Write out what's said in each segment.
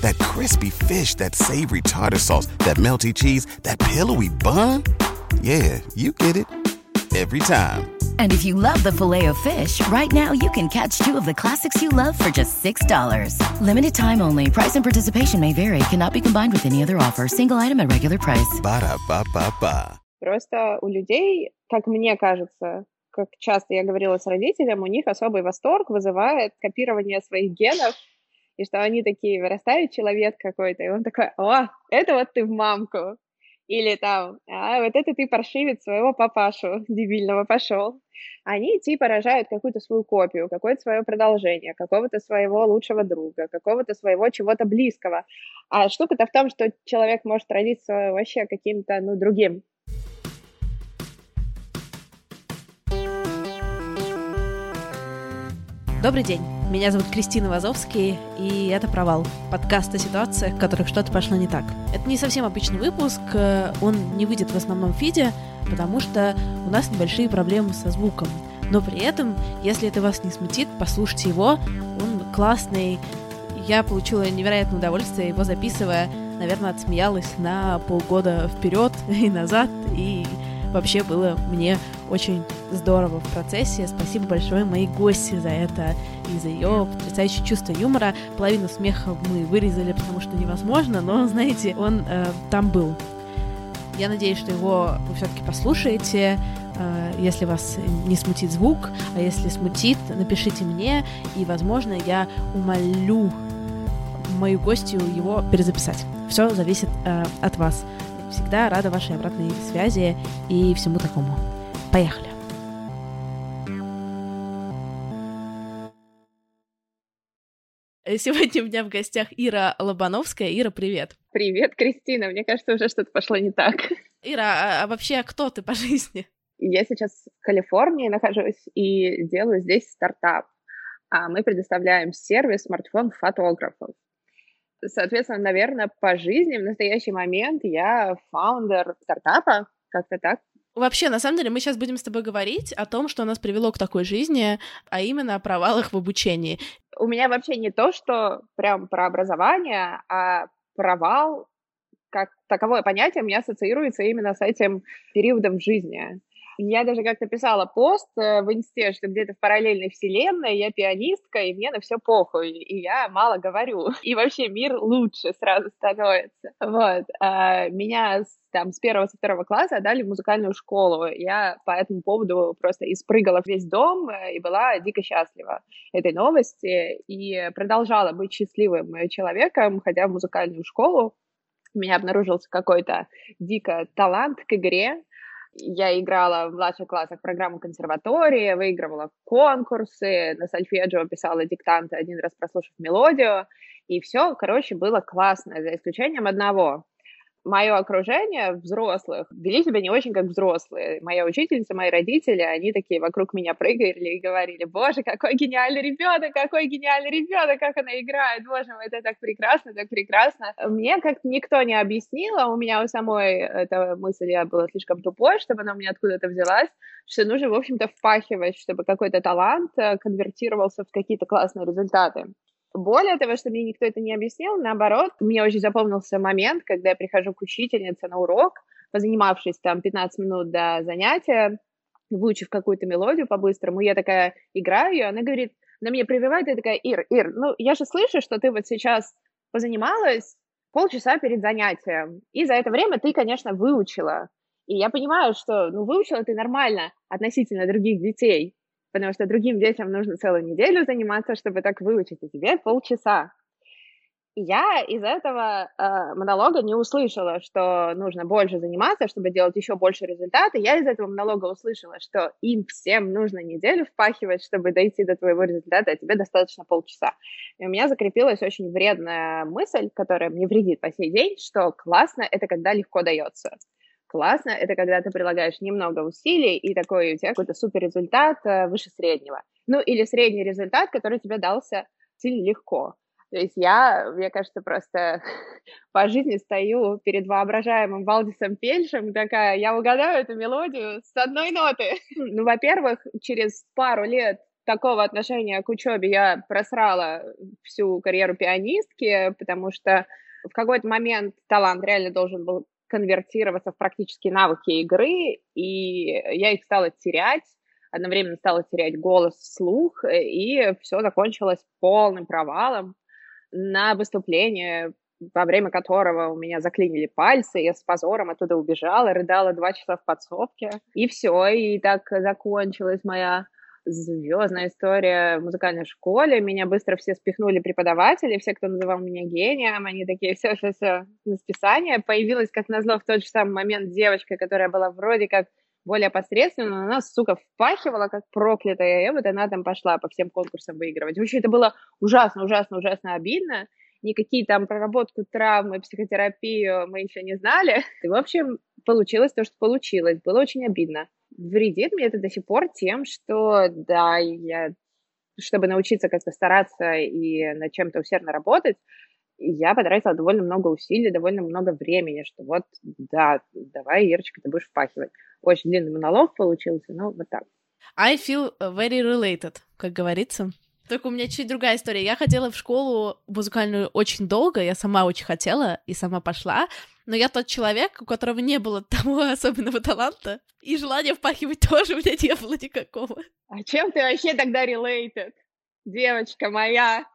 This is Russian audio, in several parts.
That crispy fish, that savory tartar sauce, that melty cheese, that pillowy bun. Yeah, you get it every time. And if you love the filet of fish, right now you can catch two of the classics you love for just $6. Limited time only. Price and participation may vary. Cannot be combined with any other offer. Single item at regular price. Ba-da-ba-ba-ba. Просто у людей, как мне кажется, как часто я говорила с родителем, у них особый восторг вызывает копирование своих генов и что они такие, вырастает человек какой-то, и он такой, о, это вот ты в мамку, или там, а вот это ты паршивец своего папашу дебильного пошел. Они типа рожают какую-то свою копию, какое-то свое продолжение, какого-то своего лучшего друга, какого-то своего чего-то близкого. А штука-то в том, что человек может родиться вообще каким-то, ну, другим. Добрый день, меня зовут Кристина Вазовский, и это «Провал» — подкаст о ситуациях, в которых что-то пошло не так. Это не совсем обычный выпуск, э, он не выйдет в основном фиде, потому что у нас небольшие проблемы со звуком. Но при этом, если это вас не смутит, послушайте его, он классный. Я получила невероятное удовольствие его записывая, наверное, отсмеялась на полгода вперед и назад, и вообще было мне очень здорово в процессе. Спасибо большое моей гости за это и за ее потрясающее чувство юмора. Половину смеха мы вырезали, потому что невозможно, но, знаете, он э, там был. Я надеюсь, что его вы все-таки послушаете, э, если вас не смутит звук, а если смутит, напишите мне, и, возможно, я умолю мою гостью его перезаписать. Все зависит э, от вас. Всегда рада вашей обратной связи и всему такому. Поехали! Сегодня у меня в гостях Ира Лобановская. Ира, привет. Привет, Кристина. Мне кажется, уже что-то пошло не так. Ира, а, а вообще кто ты по жизни? Я сейчас в Калифорнии нахожусь и делаю здесь стартап. А мы предоставляем сервис смартфон-фотографов. Соответственно, наверное, по жизни в настоящий момент я фаундер стартапа, как-то так. Вообще, на самом деле, мы сейчас будем с тобой говорить о том, что нас привело к такой жизни, а именно о провалах в обучении. У меня вообще не то, что прям про образование, а провал как таковое понятие у меня ассоциируется именно с этим периодом в жизни. Я даже как-то писала пост э, в инсте, что где-то в параллельной вселенной я пианистка, и мне на все похуй, и я мало говорю. И вообще мир лучше сразу становится. Вот. А меня там с первого, со второго класса отдали в музыкальную школу. Я по этому поводу просто испрыгала весь дом э, и была дико счастлива этой новости и продолжала быть счастливым человеком, ходя в музыкальную школу. У меня обнаружился какой-то дико талант к игре, я играла в младших классах программу консерватории, выигрывала конкурсы, на сольфеджио писала диктанты, один раз прослушав мелодию, и все, короче, было классно, за исключением одного мое окружение взрослых вели себя не очень как взрослые. Моя учительница, мои родители, они такие вокруг меня прыгали и говорили, боже, какой гениальный ребенок, какой гениальный ребенок, как она играет, боже мой, это так прекрасно, так прекрасно. Мне как никто не объяснил, а у меня у самой эта мысль, я была слишком тупой, чтобы она у меня откуда-то взялась, что нужно, в общем-то, впахивать, чтобы какой-то талант э, конвертировался в какие-то классные результаты. Более того, что мне никто это не объяснил, наоборот, мне очень запомнился момент, когда я прихожу к учительнице на урок, позанимавшись там 15 минут до занятия, выучив какую-то мелодию по-быстрому, я такая играю ее, она говорит, на меня прививает, и такая, Ир, Ир, ну я же слышу, что ты вот сейчас позанималась полчаса перед занятием, и за это время ты, конечно, выучила. И я понимаю, что, ну, выучила ты нормально относительно других детей, потому что другим детям нужно целую неделю заниматься, чтобы так выучить, а тебе полчаса. И я из этого э, монолога не услышала, что нужно больше заниматься, чтобы делать еще больше результата. Я из этого монолога услышала, что им всем нужно неделю впахивать, чтобы дойти до твоего результата, а тебе достаточно полчаса. И у меня закрепилась очень вредная мысль, которая мне вредит по сей день, что классно — это когда легко дается. Классно — это когда ты прилагаешь немного усилий, и такой у тебя какой-то супер результат э, выше среднего. Ну, или средний результат, который тебе дался сильно легко. То есть я, мне кажется, просто по жизни стою перед воображаемым Валдисом Пельшем, такая, я угадаю эту мелодию с одной ноты. Ну, во-первых, через пару лет такого отношения к учебе я просрала всю карьеру пианистки, потому что в какой-то момент талант реально должен был конвертироваться в практические навыки игры, и я их стала терять, одновременно стала терять голос, слух, и все закончилось полным провалом на выступление, во время которого у меня заклинили пальцы, я с позором оттуда убежала, рыдала два часа в подсобке, и все, и так закончилась моя звездная история в музыкальной школе. Меня быстро все спихнули преподаватели, все, кто называл меня гением, они такие, все, все, все, на списание. Появилась, как назло, в тот же самый момент девочка, которая была вроде как более посредственно, но она, сука, впахивала как проклятая, и вот она там пошла по всем конкурсам выигрывать. В общем, это было ужасно, ужасно, ужасно обидно. Никакие там проработку травмы, психотерапию мы еще не знали. И, в общем, получилось то, что получилось. Было очень обидно вредит мне это до сих пор тем, что, да, я, чтобы научиться как-то стараться и над чем-то усердно работать, я потратила довольно много усилий, довольно много времени, что вот, да, давай, Ирочка, ты будешь впахивать. Очень длинный монолог получился, но вот так. I feel very related, как говорится. Только у меня чуть другая история. Я ходила в школу музыкальную очень долго, я сама очень хотела и сама пошла, но я тот человек, у которого не было того особенного таланта, и желания впахивать тоже у меня не было никакого. А чем ты вообще тогда related? Девочка моя.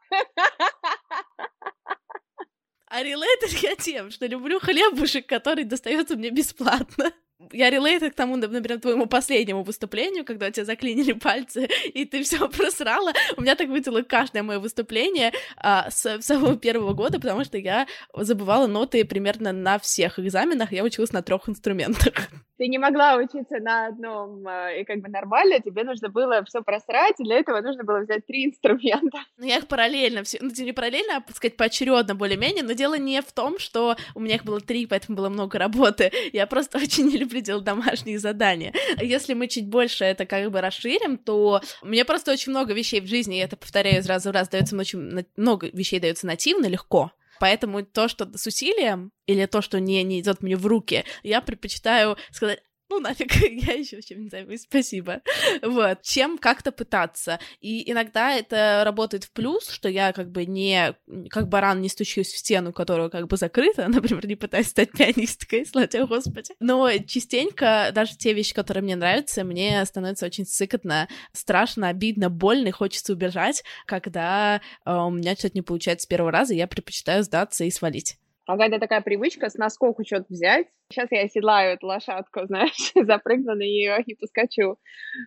А related я тем, что люблю хлебушек, который достается мне бесплатно я релейтед к тому, например, твоему последнему выступлению, когда тебя заклинили пальцы, и ты все просрала. У меня так выглядело каждое мое выступление а, с самого первого года, потому что я забывала ноты примерно на всех экзаменах, я училась на трех инструментах. Ты не могла учиться на одном а, и как бы нормально, тебе нужно было все просрать, и для этого нужно было взять три инструмента. Ну, я их параллельно, все, ну, не параллельно, а, сказать, поочередно более-менее, но дело не в том, что у меня их было три, поэтому было много работы. Я просто очень не люблю делать домашние задания. Если мы чуть больше это как бы расширим, то мне просто очень много вещей в жизни, я это повторяю из раза в раз, дается очень много вещей дается нативно, легко. Поэтому то, что с усилием, или то, что не, не идет мне в руки, я предпочитаю сказать, ну нафиг, я еще чем-нибудь займусь, спасибо. Вот, чем как-то пытаться. И иногда это работает в плюс, что я как бы не, как баран не стучусь в стену, которая как бы закрыта, например, не пытаюсь стать пианисткой, слава Господи. Но частенько даже те вещи, которые мне нравятся, мне становится очень сыкотно, страшно, обидно, больно, и хочется убежать, когда э, у меня что-то не получается с первого раза, я предпочитаю сдаться и свалить. Какая-то такая привычка с наскоку что-то взять. Сейчас я оседлаю эту лошадку, знаешь, запрыгну на нее и поскочу.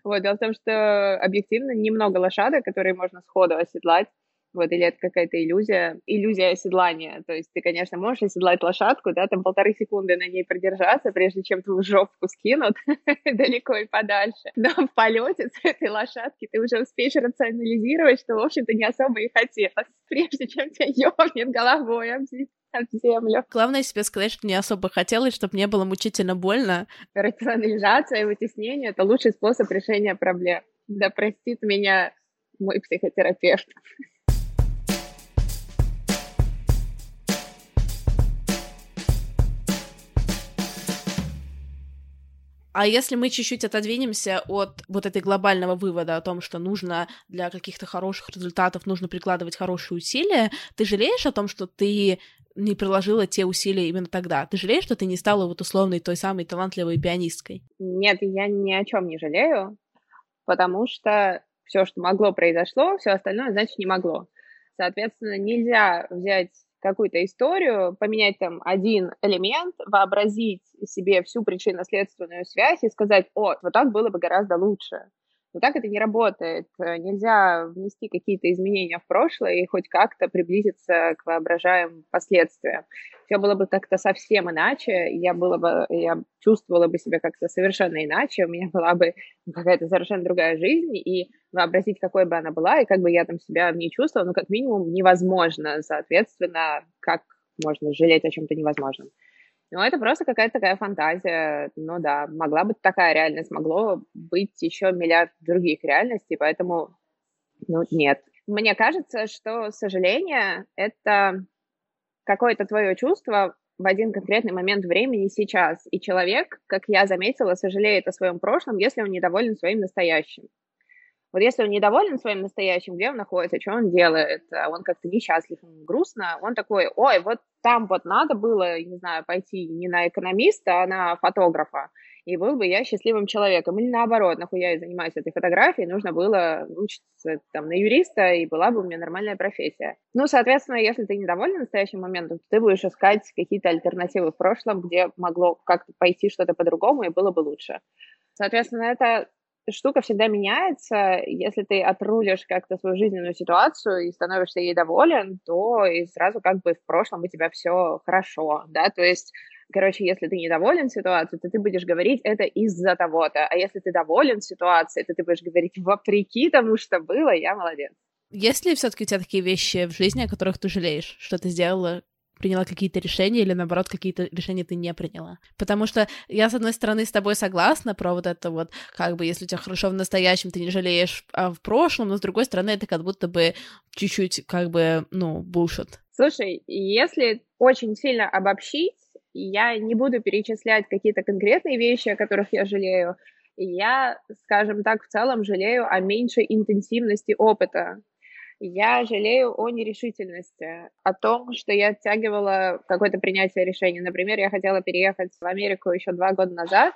Вот, дело в том, что объективно немного лошадок, которые можно сходу оседлать. Вот, или это какая-то иллюзия, иллюзия оседлания. То есть ты, конечно, можешь оседлать лошадку, да, там полторы секунды на ней продержаться, прежде чем твою жопку скинут далеко и подальше. Но в полете с этой лошадки ты уже успеешь рационализировать, что, в общем-то, не особо и хотелось, прежде чем тебя ёбнет головой об землю. Главное себе сказать, что не особо хотелось, чтобы не было мучительно больно. Рационализация и вытеснение — это лучший способ решения проблем. Да простит меня мой психотерапевт. А если мы чуть-чуть отодвинемся от вот этой глобального вывода о том, что нужно для каких-то хороших результатов, нужно прикладывать хорошие усилия, ты жалеешь о том, что ты не приложила те усилия именно тогда? Ты жалеешь, что ты не стала вот условной той самой талантливой пианисткой? Нет, я ни о чем не жалею, потому что все, что могло, произошло, все остальное, значит, не могло. Соответственно, нельзя взять какую-то историю, поменять там один элемент, вообразить себе всю причинно-следственную связь и сказать, о, вот так было бы гораздо лучше. Но так это не работает. Нельзя внести какие-то изменения в прошлое и хоть как-то приблизиться к воображаемым последствиям. Все было бы как-то совсем иначе, я, было бы, я чувствовала бы себя как-то совершенно иначе, у меня была бы какая-то совершенно другая жизнь, и вообразить, какой бы она была, и как бы я там себя в ней чувствовала, ну, как минимум, невозможно. Соответственно, как можно жалеть о чем-то невозможном. Ну, это просто какая-то такая фантазия. Ну да, могла быть такая реальность, могло быть еще миллиард других реальностей, поэтому, ну, нет. Мне кажется, что сожаление — это какое-то твое чувство в один конкретный момент времени сейчас. И человек, как я заметила, сожалеет о своем прошлом, если он недоволен своим настоящим. Вот если он недоволен своим настоящим, где он находится, что он делает, а он как-то несчастлив, ему грустно, он такой, ой, вот там вот надо было, не знаю, пойти не на экономиста, а на фотографа, и был бы я счастливым человеком. Или наоборот, нахуя я занимаюсь этой фотографией, нужно было учиться там на юриста, и была бы у меня нормальная профессия. Ну, соответственно, если ты недоволен настоящим моментом, то ты будешь искать какие-то альтернативы в прошлом, где могло как-то пойти что-то по-другому, и было бы лучше. Соответственно, это штука всегда меняется. Если ты отрулишь как-то свою жизненную ситуацию и становишься ей доволен, то и сразу как бы в прошлом у тебя все хорошо, да, то есть Короче, если ты недоволен ситуацией, то ты будешь говорить это из-за того-то. А если ты доволен ситуацией, то ты будешь говорить вопреки тому, что было, я молодец. Есть ли все-таки у тебя такие вещи в жизни, о которых ты жалеешь, что ты сделала приняла какие-то решения или, наоборот, какие-то решения ты не приняла. Потому что я, с одной стороны, с тобой согласна про вот это вот, как бы, если у тебя хорошо в настоящем, ты не жалеешь а в прошлом, но, с другой стороны, это как будто бы чуть-чуть, как бы, ну, бушит. Слушай, если очень сильно обобщить, я не буду перечислять какие-то конкретные вещи, о которых я жалею, я, скажем так, в целом жалею о меньшей интенсивности опыта, я жалею о нерешительности, о том, что я оттягивала какое-то принятие решения. Например, я хотела переехать в Америку еще два года назад,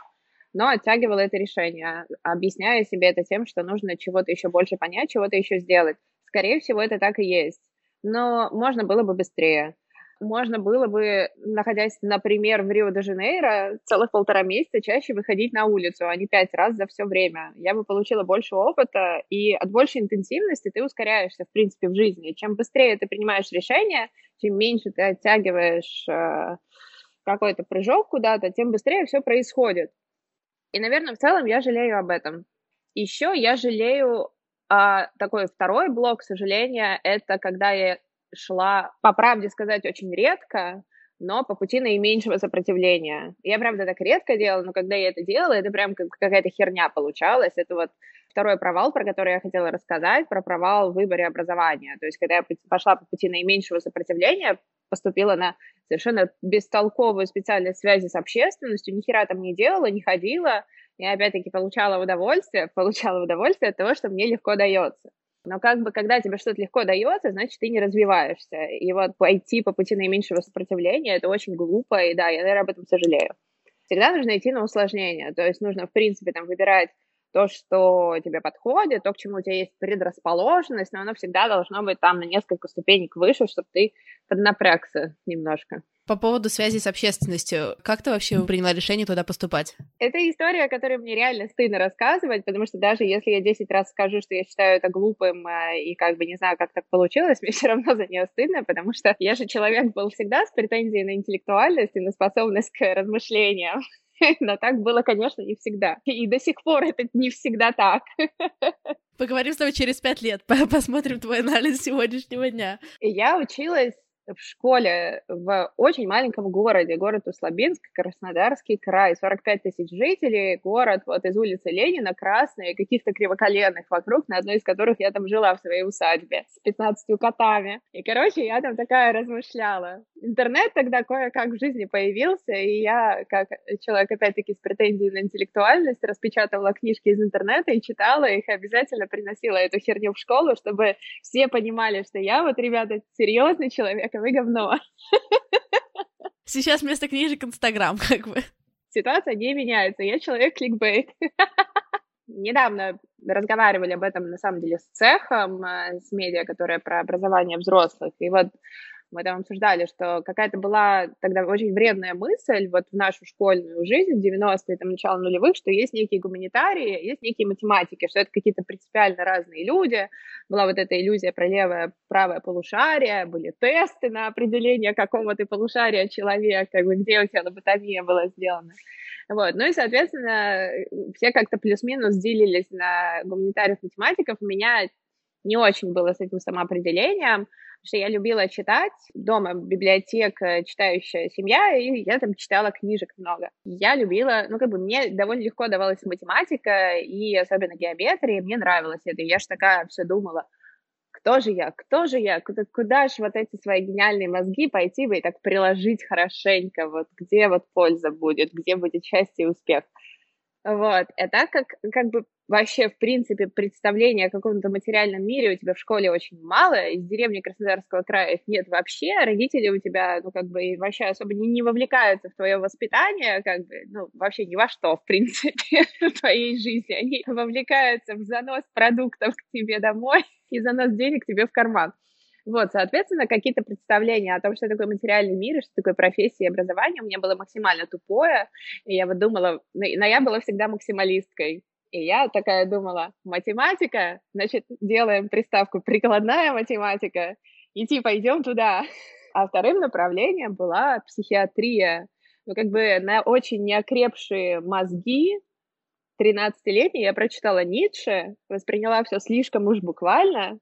но оттягивала это решение, объясняя себе это тем, что нужно чего-то еще больше понять, чего-то еще сделать. Скорее всего, это так и есть. Но можно было бы быстрее можно было бы, находясь, например, в Рио-де-Жанейро, целых полтора месяца чаще выходить на улицу, а не пять раз за все время. Я бы получила больше опыта, и от большей интенсивности ты ускоряешься, в принципе, в жизни. Чем быстрее ты принимаешь решение, чем меньше ты оттягиваешь э, какой-то прыжок куда-то, тем быстрее все происходит. И, наверное, в целом я жалею об этом. Еще я жалею а такой второй блок сожаления — это когда я шла, по правде сказать, очень редко, но по пути наименьшего сопротивления. Я, правда, так редко делала, но когда я это делала, это прям как какая-то херня получалась. Это вот второй провал, про который я хотела рассказать, про провал в выборе образования. То есть, когда я пошла по пути наименьшего сопротивления, поступила на совершенно бестолковую специальность связи с общественностью, ни хера там не делала, не ходила, я опять-таки получала удовольствие, получала удовольствие от того, что мне легко дается. Но как бы, когда тебе что-то легко дается, значит, ты не развиваешься. И вот пойти по пути наименьшего сопротивления, это очень глупо, и да, я, наверное, об этом сожалею. Всегда нужно идти на усложнение, то есть нужно, в принципе, там, выбирать то, что тебе подходит, то, к чему у тебя есть предрасположенность, но оно всегда должно быть там на несколько ступенек выше, чтобы ты поднапрягся немножко. По поводу связи с общественностью, как ты вообще приняла решение туда поступать? Это история, которую мне реально стыдно рассказывать, потому что даже если я 10 раз скажу, что я считаю это глупым а, и как бы не знаю, как так получилось, мне все равно за нее стыдно, потому что я же человек был всегда с претензией на интеллектуальность и на способность к размышлениям. Но так было, конечно, не всегда. И до сих пор это не всегда так. Поговорим с тобой через пять лет, посмотрим твой анализ сегодняшнего дня. Я училась в школе в очень маленьком городе, город Услабинск, Краснодарский край, 45 тысяч жителей, город вот из улицы Ленина, красный, каких-то кривоколенных вокруг, на одной из которых я там жила в своей усадьбе с 15 котами. И, короче, я там такая размышляла. Интернет тогда кое-как в жизни появился, и я, как человек, опять-таки, с претензией на интеллектуальность, распечатывала книжки из интернета и читала их, и обязательно приносила эту херню в школу, чтобы все понимали, что я вот, ребята, серьезный человек, а вы говно. Сейчас вместо книжек Инстаграм, как бы. Ситуация не меняется, я человек кликбейт. Недавно разговаривали об этом, на самом деле, с цехом, э, с медиа, которая про образование взрослых. И вот мы там обсуждали, что какая-то была тогда очень вредная мысль вот в нашу школьную жизнь в 90-е, там, начало нулевых, что есть некие гуманитарии, есть некие математики, что это какие-то принципиально разные люди. Была вот эта иллюзия про левое, правое полушарие, были тесты на определение, какого ты полушария человек, как бы, где у тебя лоботомия была сделана. Вот. Ну и, соответственно, все как-то плюс-минус делились на гуманитариев математиков. Меня не очень было с этим самоопределением, потому что я любила читать. Дома библиотека, читающая семья, и я там читала книжек много. Я любила, ну, как бы мне довольно легко давалась математика, и особенно геометрия, мне нравилось это. Я же такая все думала, кто же я, кто же я, куда, куда же вот эти свои гениальные мозги пойти бы и так приложить хорошенько, вот где вот польза будет, где будет счастье и успех. Вот, а так как, как бы вообще, в принципе, представления о каком-то материальном мире у тебя в школе очень мало, из деревни Краснодарского края их нет вообще, родители у тебя, ну, как бы, вообще особо не, не вовлекаются в твое воспитание, как бы, ну, вообще ни во что, в принципе, в твоей жизни. Они вовлекаются в занос продуктов к тебе домой и занос денег тебе в карман. Вот, соответственно, какие-то представления о том, что такое материальный мир, и что такое профессия и образование, у меня было максимально тупое. И я вот думала, но я была всегда максималисткой. И я такая думала, математика, значит, делаем приставку прикладная математика, и типа идем туда. А вторым направлением была психиатрия. Ну, как бы на очень неокрепшие мозги 13-летней я прочитала Ницше, восприняла все слишком уж буквально,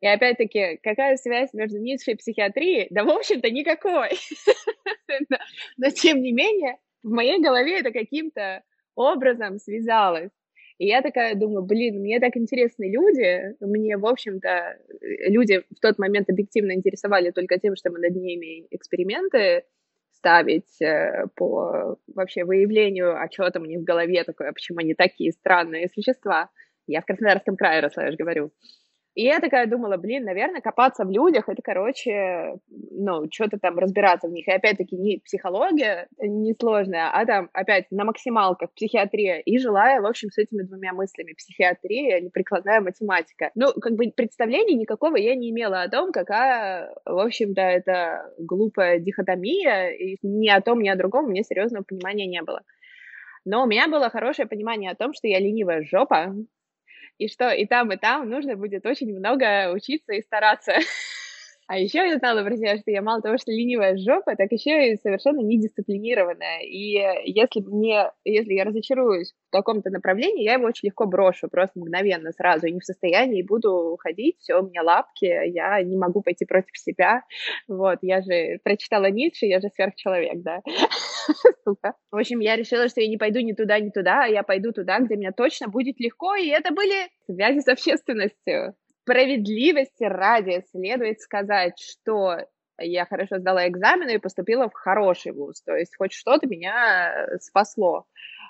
и опять-таки, какая связь между Ницше и психиатрией? Да, в общем-то, никакой. Но, тем не менее, в моей голове это каким-то образом связалось. И я такая думаю, блин, мне так интересны люди, мне, в общем-то, люди в тот момент объективно интересовали только тем, что мы над ними эксперименты ставить э, по вообще выявлению, а что там у них в голове такое, почему они такие странные существа. Я в Краснодарском крае росла, я же говорю. И я такая думала, блин, наверное, копаться в людях, это, короче, ну, что-то там разбираться в них. И опять-таки не психология несложная, а там опять на максималках психиатрия. И желая, в общем, с этими двумя мыслями, психиатрия или прикладная математика. Ну, как бы представления никакого я не имела о том, какая, в общем-то, это глупая дихотомия, и ни о том, ни о другом меня серьезного понимания не было. Но у меня было хорошее понимание о том, что я ленивая жопа, и что и там, и там нужно будет очень много учиться и стараться. А еще я знала про себя, что я мало того, что ленивая жопа, так еще и совершенно недисциплинированная. И если мне, если я разочаруюсь в каком-то направлении, я его очень легко брошу, просто мгновенно сразу, и не в состоянии буду уходить, все, у меня лапки, я не могу пойти против себя. Вот, я же прочитала Ницше, я же сверхчеловек, да. В общем, я решила, что я не пойду ни туда, ни туда, а я пойду туда, где мне точно будет легко, и это были связи с общественностью справедливости ради следует сказать, что я хорошо сдала экзамены и поступила в хороший вуз. То есть хоть что-то меня э, спасло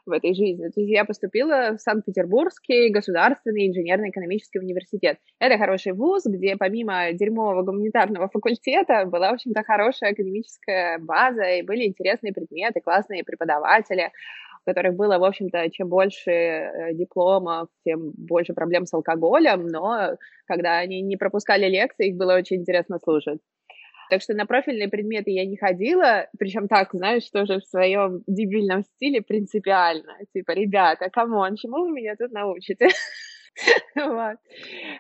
в этой жизни. То есть я поступила в Санкт-Петербургский государственный инженерно-экономический университет. Это хороший вуз, где помимо дерьмового гуманитарного факультета была, в общем-то, хорошая академическая база, и были интересные предметы, классные преподаватели которых было, в общем-то, чем больше э, дипломов, тем больше проблем с алкоголем, но когда они не пропускали лекции, их было очень интересно слушать. Так что на профильные предметы я не ходила, причем так, знаешь, тоже в своем дебильном стиле принципиально. Типа, ребята, come on, чему вы меня тут научите?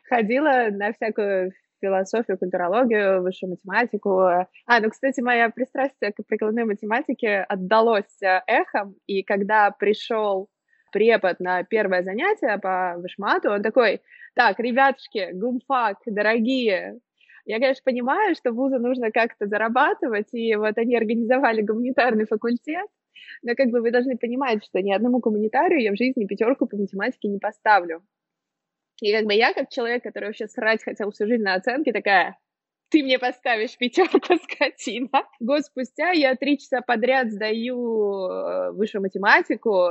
Ходила на всякую философию, культурологию, высшую математику. А, ну, кстати, моя пристрастие к прикладной математике отдалось э, эхом, и когда пришел препод на первое занятие по вышмату, он такой, так, ребятушки, гумфак, дорогие, я, конечно, понимаю, что вузу нужно как-то зарабатывать, и вот они организовали гуманитарный факультет, но как бы вы должны понимать, что ни одному гуманитарию я в жизни пятерку по математике не поставлю. И как бы я, как человек, который вообще срать хотел всю жизнь на оценки, такая, ты мне поставишь пятерку, скотина. Год спустя я три часа подряд сдаю э, высшую математику.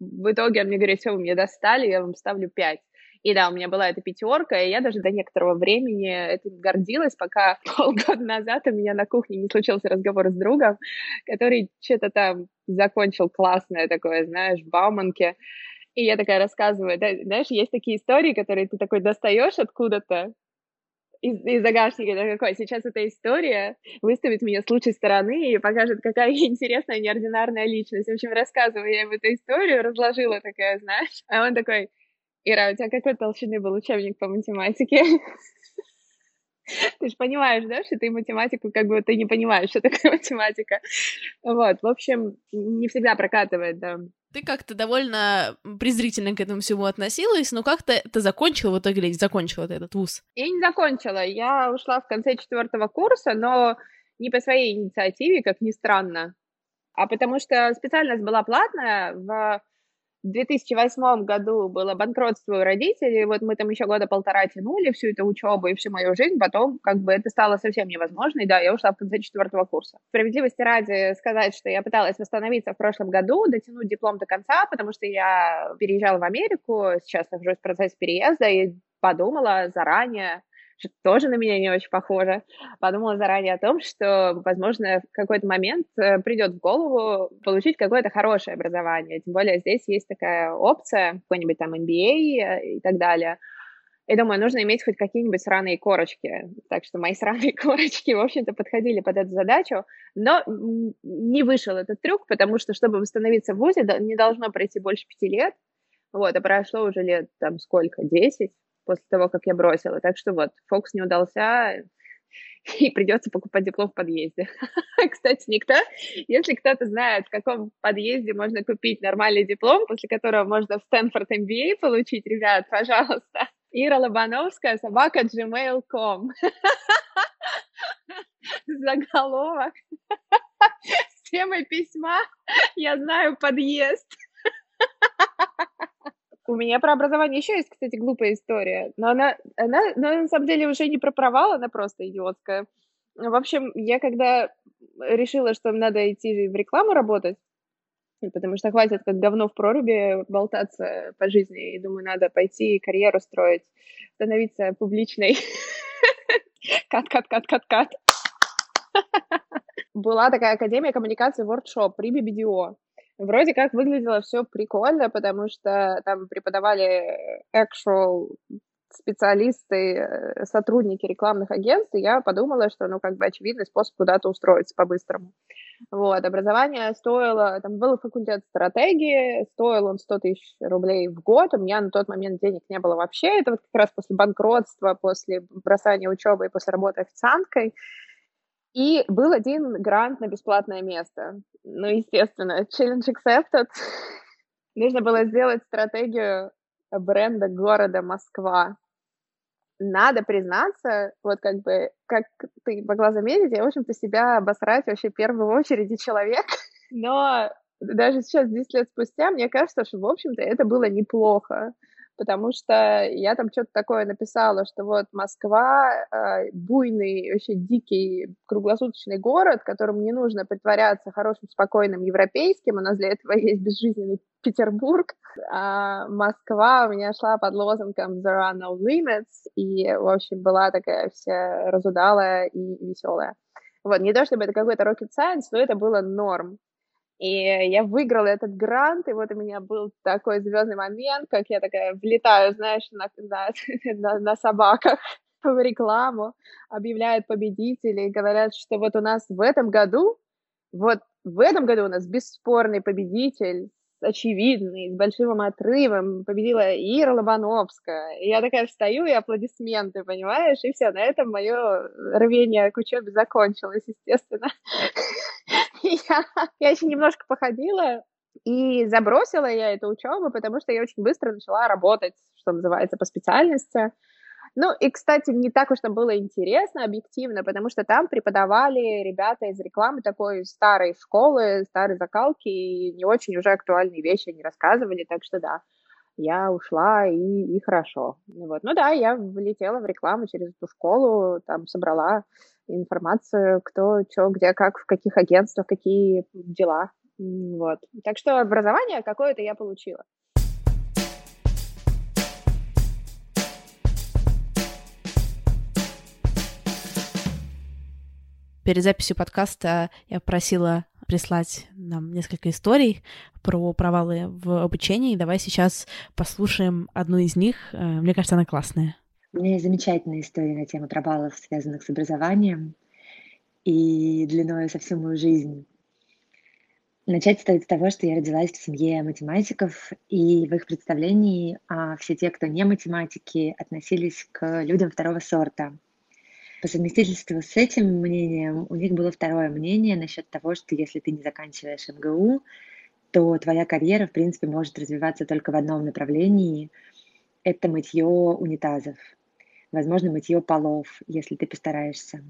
В итоге мне говорят, все, вы мне достали, я вам ставлю пять. И да, у меня была эта пятерка, и я даже до некоторого времени этим гордилась, пока полгода назад у меня на кухне не случился разговор с другом, который что-то там закончил классное такое, знаешь, Бауманке. И я такая рассказываю, да, знаешь, есть такие истории, которые ты такой достаешь откуда-то, из, из загашника какой. Сейчас эта история выставит меня с лучшей стороны и покажет, какая я интересная, неординарная личность. В общем, рассказываю я ему эту историю, разложила такая, знаешь. А он такой, Ира, у тебя какой толщины был учебник по математике? Ты же понимаешь, да, что ты математику, как бы ты не понимаешь, что такое математика. Вот, в общем, не всегда прокатывает, да. Ты как-то довольно презрительно к этому всему относилась, но как-то ты закончила в итоге или закончила ты этот вуз? Я не закончила. Я ушла в конце четвертого курса, но не по своей инициативе, как ни странно, а потому что специальность была платная. В в 2008 году было банкротство у родителей, вот мы там еще года полтора тянули всю эту учебу и всю мою жизнь, потом как бы это стало совсем невозможно, и да, я ушла в конце четвертого курса. Справедливости ради сказать, что я пыталась восстановиться в прошлом году, дотянуть диплом до конца, потому что я переезжала в Америку, сейчас нахожусь в процессе переезда, и подумала заранее, что тоже на меня не очень похоже. Подумала заранее о том, что, возможно, в какой-то момент э, придет в голову получить какое-то хорошее образование. Тем более здесь есть такая опция, какой-нибудь там MBA э, и так далее. И думаю, нужно иметь хоть какие-нибудь сраные корочки. Так что мои сраные корочки, в общем-то, подходили под эту задачу. Но не вышел этот трюк, потому что, чтобы восстановиться в ВУЗе, не должно пройти больше пяти лет. Вот, а прошло уже лет там сколько, десять после того, как я бросила. Так что вот, фокус не удался, и придется покупать диплом в подъезде. Кстати, никто, если кто-то знает, в каком подъезде можно купить нормальный диплом, после которого можно в Стэнфорд MBA получить, ребят, пожалуйста, Ира Лобановская, собака gmail.com. Заголовок с темой письма «Я знаю подъезд». У меня про образование еще есть, кстати, глупая история, но она, она, но на самом деле уже не про провал, она просто идиотская. В общем, я когда решила, что надо идти в рекламу работать, потому что хватит как говно в проруби болтаться по жизни, и думаю, надо пойти карьеру строить, становиться публичной. Кат, кат, кат, кат, кат. Была такая академия коммуникации Workshop при BBDO. Вроде как выглядело все прикольно, потому что там преподавали actual специалисты, э, сотрудники рекламных агентств, и я подумала, что, ну, как бы очевидный способ куда-то устроиться по-быстрому. Вот, образование стоило, там был факультет стратегии, стоил он 100 тысяч рублей в год, у меня на тот момент денег не было вообще, это вот как раз после банкротства, после бросания учебы и после работы официанткой, и был один грант на бесплатное место. Ну, естественно, challenge accepted. Нужно было сделать стратегию бренда города Москва. Надо признаться, вот как бы, как ты могла заметить, я, в общем-то, себя обосрать вообще в первую очередь человек. Но даже сейчас, 10 лет спустя, мне кажется, что, в общем-то, это было неплохо потому что я там что-то такое написала, что вот Москва э, буйный, вообще дикий круглосуточный город, которому не нужно притворяться хорошим, спокойным европейским, у нас для этого есть безжизненный Петербург, а Москва у меня шла под лозунгом «There are no limits», и, в общем, была такая вся разудалая и веселая. Вот, не то чтобы это какой-то rocket science, но это было норм. И я выиграла этот грант, и вот у меня был такой звездный момент, как я такая влетаю, знаешь, на, на, на, на собаках в рекламу, объявляют победителей, говорят, что вот у нас в этом году, вот в этом году у нас бесспорный победитель, очевидный, с большим отрывом, победила Ира Лобановская. И я такая встаю, и аплодисменты, понимаешь? И все, на этом мое рвение к учебе закончилось, естественно. я, я еще немножко походила, и забросила я эту учебу, потому что я очень быстро начала работать, что называется, по специальности. Ну, и, кстати, не так уж там было интересно объективно, потому что там преподавали ребята из рекламы такой старой школы, старой закалки, и не очень уже актуальные вещи они рассказывали, так что да, я ушла, и, и хорошо. Вот. Ну да, я влетела в рекламу через эту школу, там собрала информацию, кто, что, где, как, в каких агентствах, какие дела. Вот. Так что образование какое-то я получила. Перед записью подкаста я просила прислать нам несколько историй про провалы в обучении. Давай сейчас послушаем одну из них. Э, мне кажется, она классная. У меня есть замечательная история на тему провалов, связанных с образованием и длиной со всю мою жизнь. Начать стоит с того, что я родилась в семье математиков, и в их представлении а, все те, кто не математики, относились к людям второго сорта. По совместительству с этим мнением у них было второе мнение насчет того, что если ты не заканчиваешь МГУ, то твоя карьера, в принципе, может развиваться только в одном направлении. Это мытье унитазов. Возможно, мытье полов, если ты постараешься.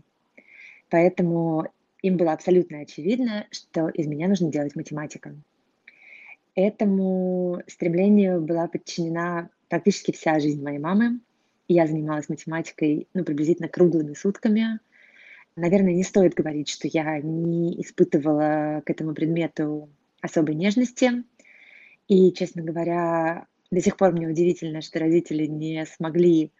Поэтому им было абсолютно очевидно, что из меня нужно делать математика. Этому стремлению была подчинена практически вся жизнь моей мамы. Я занималась математикой ну, приблизительно круглыми сутками. Наверное, не стоит говорить, что я не испытывала к этому предмету особой нежности. И, честно говоря, до сих пор мне удивительно, что родители не смогли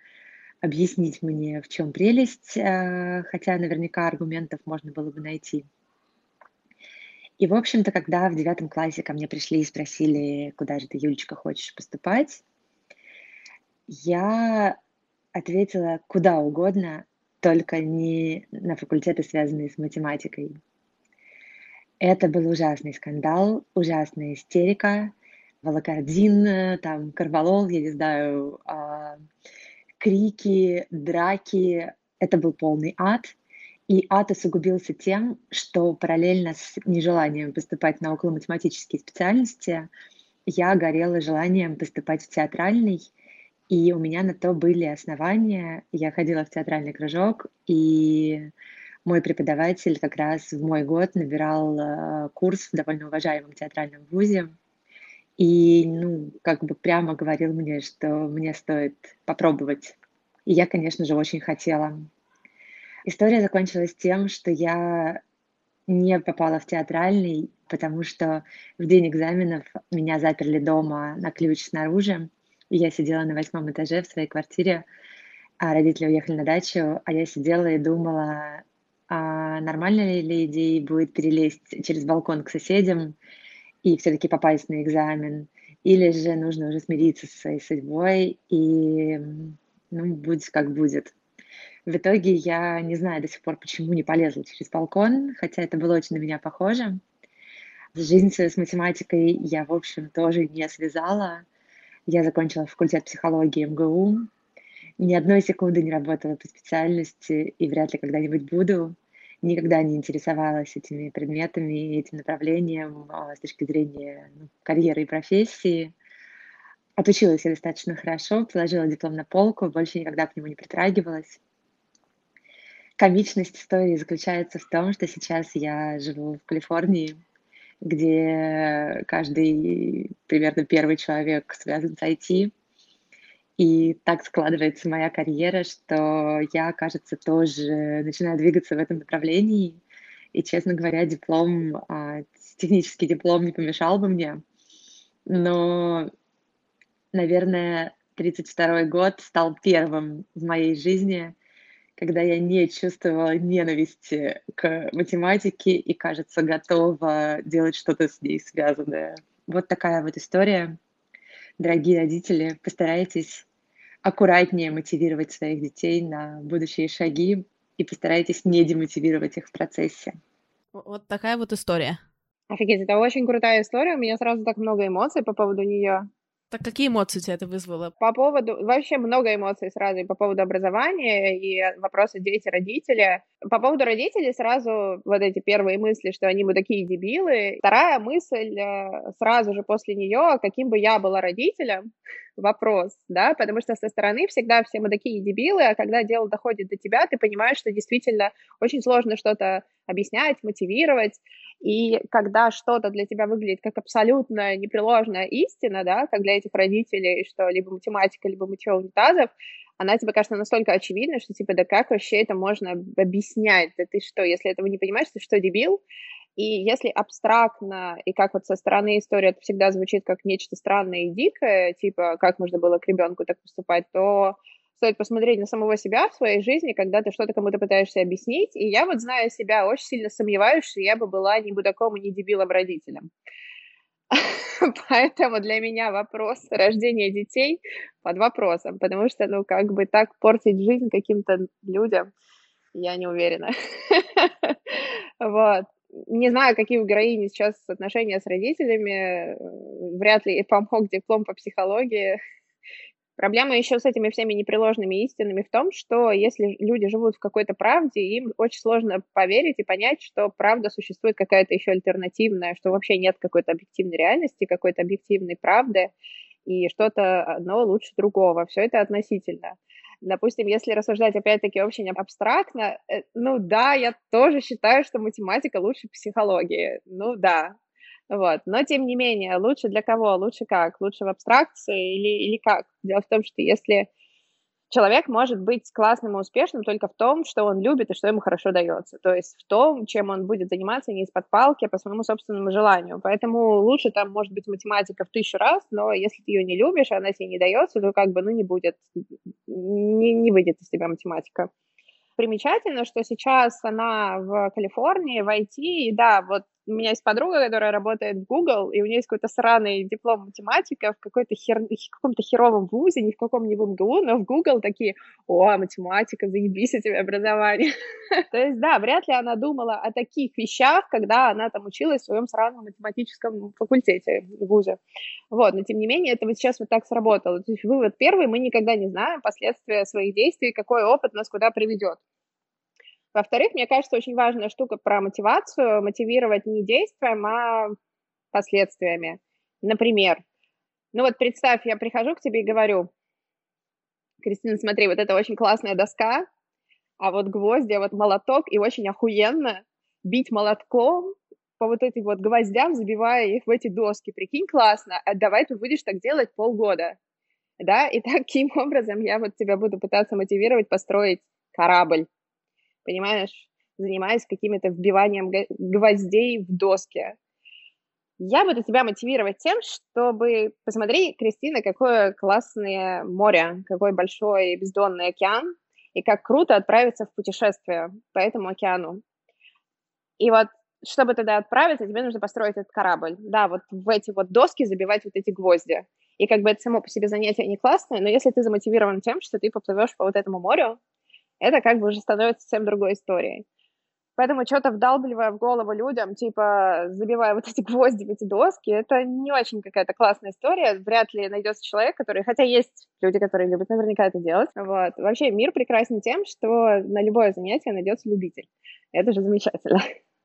объяснить мне, в чем прелесть, э, хотя наверняка аргументов можно было бы найти. И, в общем-то, когда в девятом классе ко мне пришли и спросили, куда же ты, Юлечка, хочешь поступать, я ответила куда угодно, только не на факультеты, связанные с математикой. Это был ужасный скандал, ужасная истерика, волокордин, там, карвалол, я не знаю, а, крики, драки. Это был полный ад. И ад усугубился тем, что параллельно с нежеланием поступать на около-математические специальности, я горела желанием поступать в театральный, и у меня на то были основания. Я ходила в театральный кружок, и мой преподаватель как раз в мой год набирал э, курс в довольно уважаемом театральном вузе. И, ну, как бы прямо говорил мне, что мне стоит попробовать. И я, конечно же, очень хотела. История закончилась тем, что я не попала в театральный, потому что в день экзаменов меня заперли дома на ключ снаружи. И я сидела на восьмом этаже в своей квартире, а родители уехали на дачу, а я сидела и думала, а нормально ли идеей будет перелезть через балкон к соседям и все-таки попасть на экзамен, или же нужно уже смириться со своей судьбой и, ну, будет как будет. В итоге я не знаю до сих пор, почему не полезла через балкон, хотя это было очень на меня похоже. Жизнь свою с математикой я, в общем, тоже не связала. Я закончила факультет психологии МГУ. Ни одной секунды не работала по специальности и вряд ли когда-нибудь буду никогда не интересовалась этими предметами, этим направлением а, с точки зрения ну, карьеры и профессии. Отучилась я достаточно хорошо, положила диплом на полку, больше никогда к нему не притрагивалась. Комичность истории заключается в том, что сейчас я живу в Калифорнии, где каждый примерно первый человек связан с IT. И так складывается моя карьера, что я, кажется, тоже начинаю двигаться в этом направлении. И, честно говоря, диплом, а, технический диплом не помешал бы мне. Но, наверное, 32 год стал первым в моей жизни, когда я не чувствовала ненависти к математике и, кажется, готова делать что-то с ней связанное. Вот такая вот история дорогие родители, постарайтесь аккуратнее мотивировать своих детей на будущие шаги и постарайтесь не демотивировать их в процессе. Вот такая вот история. Офигеть, это очень крутая история. У меня сразу так много эмоций по поводу нее. Так какие эмоции тебя это вызвало? По поводу... Вообще много эмоций сразу и по поводу образования, и вопроса дети-родители. По поводу родителей сразу вот эти первые мысли, что они бы такие дебилы. Вторая мысль э, сразу же после нее, каким бы я была родителем, вопрос, да, потому что со стороны всегда все мы такие дебилы, а когда дело доходит до тебя, ты понимаешь, что действительно очень сложно что-то объяснять, мотивировать, и когда что-то для тебя выглядит как абсолютно непреложная истина, да, как для этих родителей, что либо математика, либо мытье унитазов, она тебе кажется настолько очевидной, что типа, да как вообще это можно объяснять? Да ты что, если этого не понимаешь, ты что, дебил? И если абстрактно, и как вот со стороны истории это всегда звучит как нечто странное и дикое, типа, как можно было к ребенку так поступать, то стоит посмотреть на самого себя в своей жизни, когда ты что-то кому-то пытаешься объяснить. И я вот, зная себя, очень сильно сомневаюсь, что я бы была ни будаком и ни дебилом родителем. Поэтому для меня вопрос рождения детей под вопросом, потому что, ну, как бы так портить жизнь каким-то людям, я не уверена. Вот. Не знаю, какие у героини сейчас отношения с родителями. Вряд ли помог диплом по психологии. Проблема еще с этими всеми непреложными истинами в том, что если люди живут в какой-то правде, им очень сложно поверить и понять, что правда существует какая-то еще альтернативная, что вообще нет какой-то объективной реальности, какой-то объективной правды, и что-то одно лучше другого. Все это относительно. Допустим, если рассуждать опять-таки очень абстрактно, э, ну да, я тоже считаю, что математика лучше психологии. Ну да, вот. Но, тем не менее, лучше для кого? Лучше как? Лучше в абстракции или, или как? Дело в том, что если человек может быть классным и успешным только в том, что он любит и что ему хорошо дается. То есть в том, чем он будет заниматься не из-под палки, а по своему собственному желанию. Поэтому лучше там может быть математика в тысячу раз, но если ты ее не любишь, она тебе не дается, то как бы, ну, не будет, не, не выйдет из тебя математика. Примечательно, что сейчас она в Калифорнии, в IT, и да, вот у меня есть подруга, которая работает в Google, и у нее есть какой-то сраный диплом математика в какой-то хер... каком-то херовом вузе, ни в каком не в МГУ, но в Google такие, о, математика, заебись у тебя образование. То есть, да, вряд ли она думала о таких вещах, когда она там училась в своем сраном математическом факультете в вузе. Вот, но тем не менее, это вот сейчас вот так сработало. То есть вывод первый, мы никогда не знаем последствия своих действий, какой опыт нас куда приведет. Во-вторых, мне кажется, очень важная штука про мотивацию, мотивировать не действием, а последствиями. Например, ну вот представь, я прихожу к тебе и говорю, Кристина, смотри, вот это очень классная доска, а вот гвозди, а вот молоток, и очень охуенно бить молотком по вот этим вот гвоздям, забивая их в эти доски. Прикинь, классно, а давай ты будешь так делать полгода. Да, и таким образом я вот тебя буду пытаться мотивировать построить корабль понимаешь, занимаясь каким-то вбиванием гвоздей в доски. Я буду тебя мотивировать тем, чтобы посмотри, Кристина, какое классное море, какой большой бездонный океан, и как круто отправиться в путешествие по этому океану. И вот, чтобы туда отправиться, тебе нужно построить этот корабль. Да, вот в эти вот доски забивать вот эти гвозди. И как бы это само по себе занятие не классное, но если ты замотивирован тем, что ты поплывешь по вот этому морю, это как бы уже становится совсем другой историей. Поэтому что-то вдалбливая в голову людям, типа забивая вот эти гвозди в эти доски, это не очень какая-то классная история. Вряд ли найдется человек, который... Хотя есть люди, которые любят наверняка это делать. Вот. Вообще мир прекрасен тем, что на любое занятие найдется любитель. Это же замечательно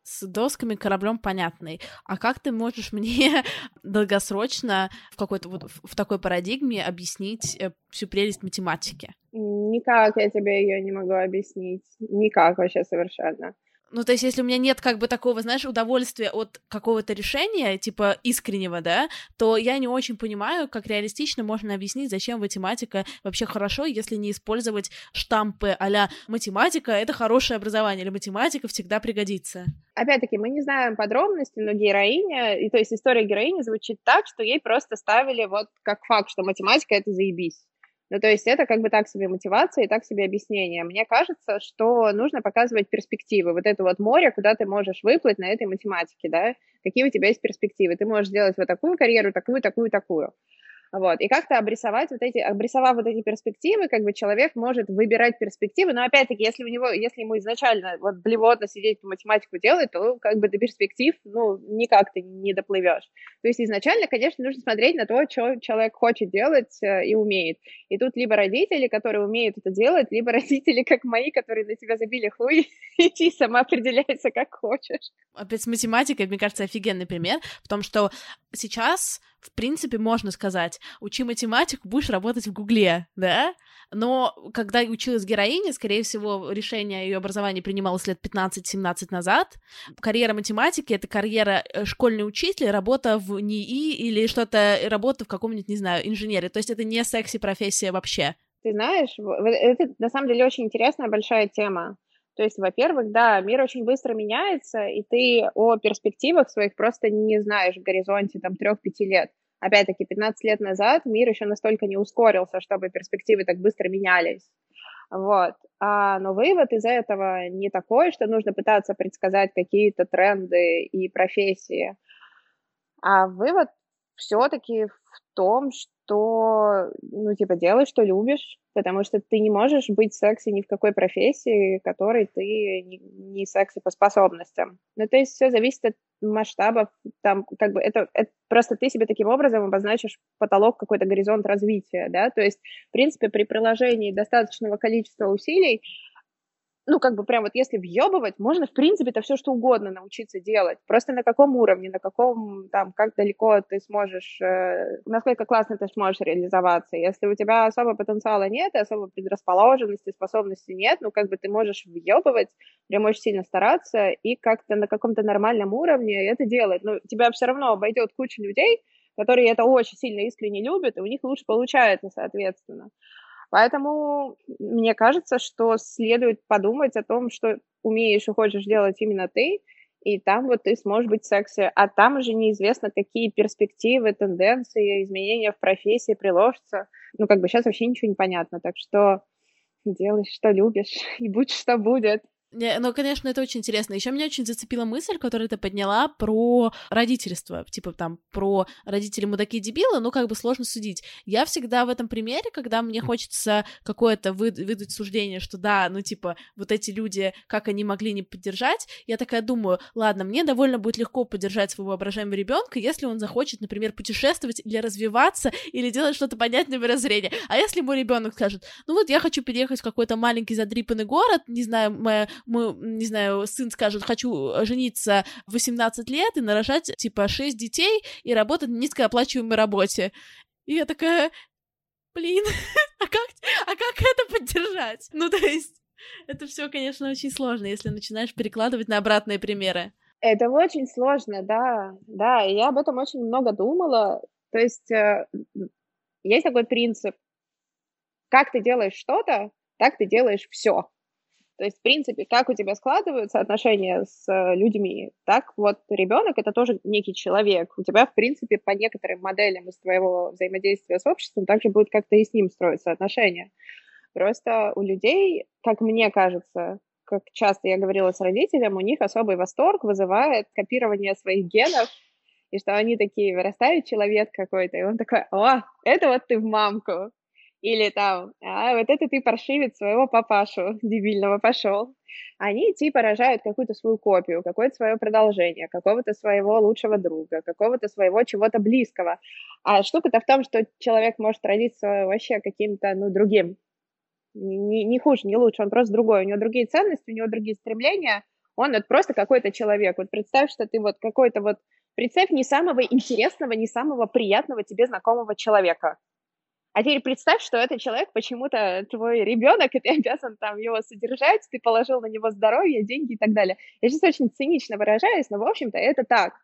с досками кораблем понятный. А как ты можешь мне долгосрочно в какой-то вот в такой парадигме объяснить э, всю прелесть математики? Никак я тебе ее не могу объяснить. Никак вообще совершенно. Ну, то есть, если у меня нет как бы такого, знаешь, удовольствия от какого-то решения, типа искреннего, да, то я не очень понимаю, как реалистично можно объяснить, зачем математика вообще хорошо, если не использовать штампы а математика — это хорошее образование, или математика всегда пригодится. Опять-таки, мы не знаем подробности, но героиня, и то есть история героини звучит так, что ей просто ставили вот как факт, что математика — это заебись. Ну, то есть это как бы так себе мотивация и так себе объяснение. Мне кажется, что нужно показывать перспективы. Вот это вот море, куда ты можешь выплыть на этой математике, да? Какие у тебя есть перспективы? Ты можешь сделать вот такую карьеру, такую, такую, такую. Вот. И как-то обрисовать вот эти, обрисовав вот эти перспективы, как бы человек может выбирать перспективы, но опять-таки, если у него, если ему изначально вот блевотно сидеть по математику делать, то как бы до перспектив, ну, никак ты не доплывешь. То есть изначально, конечно, нужно смотреть на то, что человек хочет делать э, и умеет. И тут либо родители, которые умеют это делать, либо родители, как мои, которые на тебя забили хуй, иди сама определяйся, как хочешь. Опять с математикой, мне кажется, офигенный пример в том, что сейчас в принципе, можно сказать, учи математику, будешь работать в Гугле, да? Но когда училась героиня, скорее всего, решение ее образования принималось лет 15-17 назад. Карьера математики — это карьера э, школьный учитель, работа в НИИ или что-то, работа в каком-нибудь, не знаю, инженере. То есть это не секси-профессия вообще. Ты знаешь, это на самом деле очень интересная большая тема. То есть, во-первых, да, мир очень быстро меняется, и ты о перспективах своих просто не знаешь в горизонте там 3-5 лет. Опять-таки, 15 лет назад мир еще настолько не ускорился, чтобы перспективы так быстро менялись. Вот. А, но вывод из этого не такой, что нужно пытаться предсказать какие-то тренды и профессии. А вывод все-таки в том, что что, ну, типа, делай, что любишь, потому что ты не можешь быть секси ни в какой профессии, которой ты не, секси по способностям. Ну, то есть все зависит от масштабов, там, как бы, это, это просто ты себе таким образом обозначишь потолок, какой-то горизонт развития, да, то есть, в принципе, при приложении достаточного количества усилий ну, как бы прям вот если въебывать, можно, в принципе, это все что угодно научиться делать. Просто на каком уровне, на каком, там, как далеко ты сможешь, э, насколько классно ты сможешь реализоваться. Если у тебя особо потенциала нет, и особо предрасположенности, способности нет, ну, как бы ты можешь въебывать, прям очень сильно стараться и как-то на каком-то нормальном уровне это делать. Но тебя все равно обойдет куча людей, которые это очень сильно искренне любят, и у них лучше получается, соответственно. Поэтому мне кажется, что следует подумать о том, что умеешь и хочешь делать именно ты, и там вот ты сможешь быть секси, а там уже неизвестно, какие перспективы, тенденции, изменения в профессии приложатся. Ну, как бы сейчас вообще ничего не понятно, так что делай, что любишь, и будь, что будет. Ну, конечно, это очень интересно. Еще меня очень зацепила мысль, которую ты подняла про родительство. Типа там про родители мудаки дебилы, ну как бы сложно судить. Я всегда в этом примере, когда мне хочется какое-то вы, выдать суждение, что да, ну типа вот эти люди, как они могли не поддержать, я такая думаю, ладно, мне довольно будет легко поддержать своего воображаемого ребенка, если он захочет, например, путешествовать или развиваться, или делать что-то понятное мирозрения. А если мой ребенок скажет, ну вот я хочу переехать в какой-то маленький задрипанный город, не знаю, моя мы, не знаю, сын скажет, хочу жениться в 18 лет и нарожать, типа, 6 детей и работать на низкооплачиваемой работе. И я такая, блин, а как, а как это поддержать? Ну, то есть, это все, конечно, очень сложно, если начинаешь перекладывать на обратные примеры. Это очень сложно, да, да, и я об этом очень много думала. То есть э, есть такой принцип, как ты делаешь что-то, так ты делаешь все. То есть, в принципе, как у тебя складываются отношения с э, людьми, так вот ребенок это тоже некий человек. У тебя, в принципе, по некоторым моделям из твоего взаимодействия с обществом также будет как-то и с ним строиться отношения. Просто у людей, как мне кажется, как часто я говорила с родителем, у них особый восторг вызывает копирование своих генов, и что они такие, вырастает человек какой-то, и он такой, о, это вот ты в мамку, или там, а вот это ты паршивец своего папашу дебильного пошел. Они типа рожают какую-то свою копию, какое-то свое продолжение, какого-то своего лучшего друга, какого-то своего чего-то близкого. А штука-то в том, что человек может родиться вообще каким-то, ну, другим. Не, не хуже, не лучше, он просто другой. У него другие ценности, у него другие стремления. Он вот просто какой-то человек. Вот представь, что ты вот какой-то вот... Представь не самого интересного, не самого приятного тебе знакомого человека а теперь представь, что этот человек почему-то твой ребенок, и ты обязан там его содержать, ты положил на него здоровье, деньги и так далее. Я сейчас очень цинично выражаюсь, но, в общем-то, это так.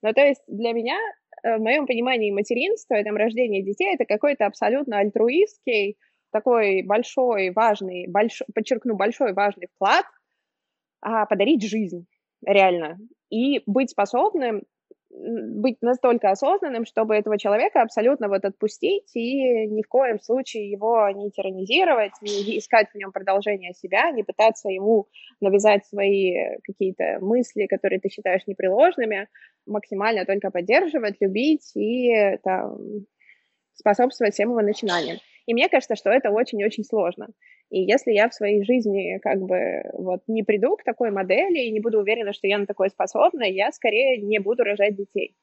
Ну, то есть для меня, э, в моем понимании материнства и там рождение детей, это какой-то абсолютно альтруистский, такой большой, важный, большой, подчеркну, большой, важный вклад а, подарить жизнь, реально. И быть способным быть настолько осознанным, чтобы этого человека абсолютно вот отпустить и ни в коем случае его не тиранизировать, не искать в нем продолжение себя, не пытаться ему навязать свои какие-то мысли, которые ты считаешь непреложными, максимально только поддерживать, любить и там, способствовать всем его начинаниям. И мне кажется, что это очень-очень сложно. И если я в своей жизни как бы вот не приду к такой модели и не буду уверена, что я на такое способна, я скорее не буду рожать детей.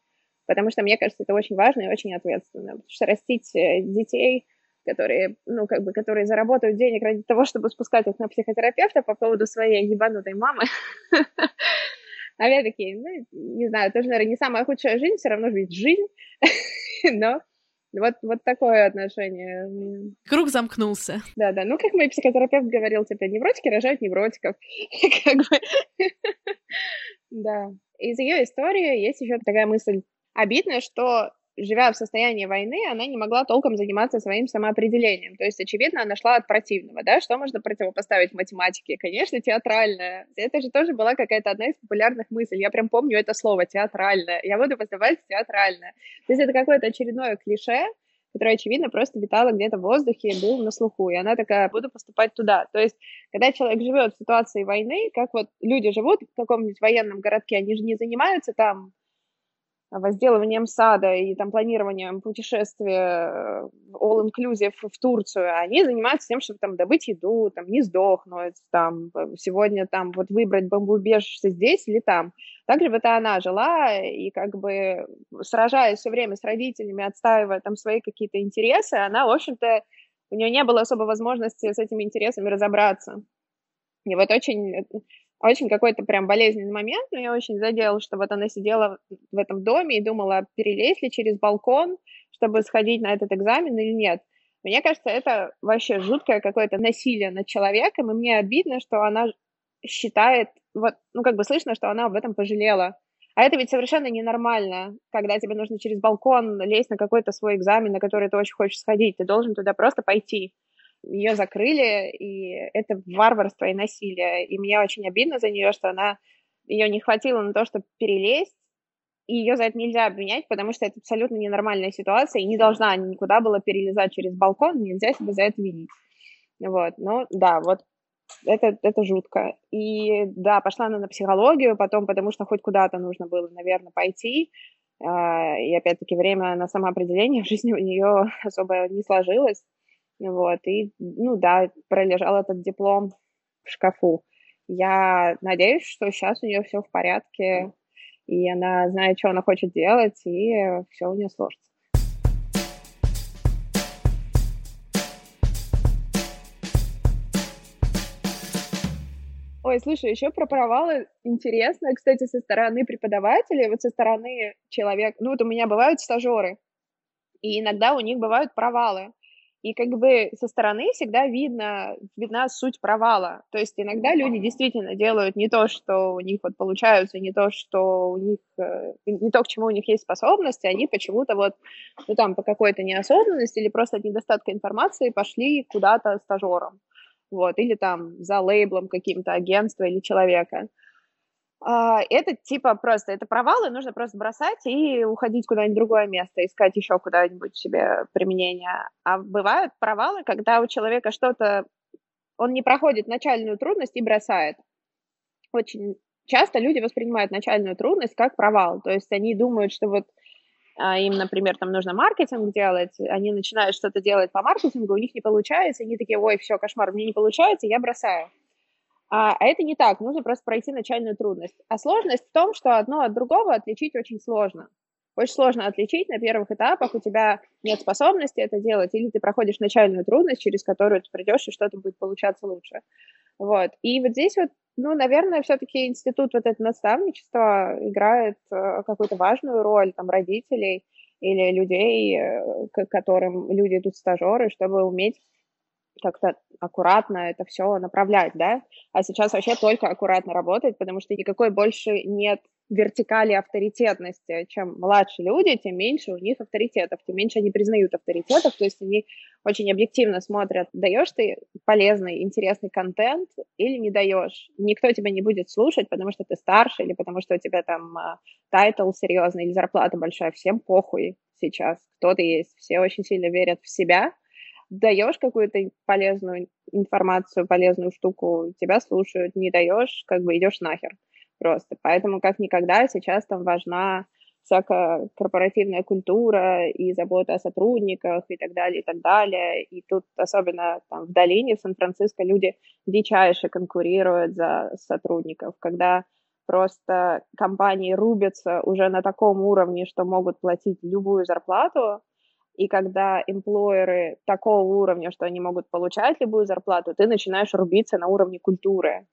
Потому что мне кажется, это очень важно и очень ответственно. Потому что растить э, детей, которые, ну, как бы, которые заработают денег ради того, чтобы спускать их на психотерапевта по поводу своей ебанутой мамы, опять-таки, ну, не знаю, тоже, наверное, не самая худшая жизнь, все равно ведь жизнь, но вот, вот такое отношение. Круг замкнулся. Да, да. Ну, как мой психотерапевт говорил, типа, невротики рожают невротиков. как бы. да. Из ее истории есть еще такая мысль. Обидно, что живя в состоянии войны, она не могла толком заниматься своим самоопределением. То есть, очевидно, она шла от противного, да? Что можно противопоставить математике? Конечно, театральная. Это же тоже была какая-то одна из популярных мыслей. Я прям помню это слово, театральная. Я буду поступать театральная. То есть это какое-то очередное клише, которое, очевидно, просто витало где-то в воздухе и было на слуху. И она такая, буду поступать туда. То есть, когда человек живет в ситуации войны, как вот люди живут в каком-нибудь военном городке, они же не занимаются там возделыванием сада и там планированием путешествия э, all-inclusive в Турцию, они занимаются тем, чтобы там добыть еду, там не сдохнуть, там сегодня там вот выбрать бомбоубежище здесь или там. Также вот она жила и как бы сражаясь все время с родителями, отстаивая там свои какие-то интересы, она, в общем-то, у нее не было особо возможности с этими интересами разобраться. И вот очень очень какой-то прям болезненный момент, но я очень задел, что вот она сидела в этом доме и думала, перелезть ли через балкон, чтобы сходить на этот экзамен или нет. Мне кажется, это вообще жуткое какое-то насилие над человеком, и мне обидно, что она считает, вот, ну, как бы слышно, что она об этом пожалела. А это ведь совершенно ненормально, когда тебе нужно через балкон лезть на какой-то свой экзамен, на который ты очень хочешь сходить. Ты должен туда просто пойти ее закрыли, и это варварство и насилие. И мне очень обидно за нее, что она ее не хватило на то, чтобы перелезть, и ее за это нельзя обвинять, потому что это абсолютно ненормальная ситуация, и не должна никуда было перелезать через балкон, нельзя себя за это винить. Вот, ну да, вот это, это жутко. И да, пошла она на психологию потом, потому что хоть куда-то нужно было, наверное, пойти. А, и опять-таки время на самоопределение в жизни у нее особо не сложилось. Вот, и, ну да, пролежал этот диплом в шкафу. Я надеюсь, что сейчас у нее все в порядке, и она знает, что она хочет делать, и все у нее сложится. Ой, слушай, еще про провалы интересно, кстати, со стороны преподавателей, вот со стороны человека, ну вот у меня бывают стажеры, и иногда у них бывают провалы. И как бы со стороны всегда видно, видна суть провала. То есть иногда люди действительно делают не то, что у них вот получается, не то, что у них, э, не то, к чему у них есть способности, они почему-то вот, ну там, по какой-то неосознанности или просто от недостатка информации пошли куда-то стажером. Вот, или там за лейблом каким-то агентства или человека. А, это типа просто, это провалы, нужно просто бросать и уходить куда-нибудь в другое место, искать еще куда-нибудь себе применение. А бывают провалы, когда у человека что-то, он не проходит начальную трудность и бросает. Очень часто люди воспринимают начальную трудность как провал, то есть они думают, что вот а, им, например, там нужно маркетинг делать, они начинают что-то делать по маркетингу, у них не получается, они такие, ой, все, кошмар, мне не получается, я бросаю. А, а это не так, нужно просто пройти начальную трудность. А сложность в том, что одно от другого отличить очень сложно. Очень сложно отличить на первых этапах, у тебя нет способности это делать, или ты проходишь начальную трудность, через которую ты придешь, и что-то будет получаться лучше. Вот. И вот здесь вот, ну, наверное, все-таки институт вот это наставничества играет э, какую-то важную роль, там, родителей или людей, э, к которым люди идут стажеры, чтобы уметь как-то аккуратно это все направлять, да, а сейчас вообще только аккуратно работать, потому что никакой больше нет вертикали авторитетности. Чем младше люди, тем меньше у них авторитетов, тем меньше они признают авторитетов, то есть они очень объективно смотрят, даешь ты полезный, интересный контент или не даешь. Никто тебя не будет слушать, потому что ты старше или потому что у тебя там а, title серьезный или зарплата большая, всем похуй сейчас, кто ты есть. Все очень сильно верят в себя, даешь какую-то полезную информацию, полезную штуку, тебя слушают, не даешь, как бы идешь нахер просто. Поэтому как никогда сейчас там важна всякая корпоративная культура и забота о сотрудниках и так далее, и так далее. И тут особенно там в долине, в Сан-Франциско люди дичайше конкурируют за сотрудников, когда просто компании рубятся уже на таком уровне, что могут платить любую зарплату, и когда эмплойеры такого уровня, что они могут получать любую зарплату, ты начинаешь рубиться на уровне культуры.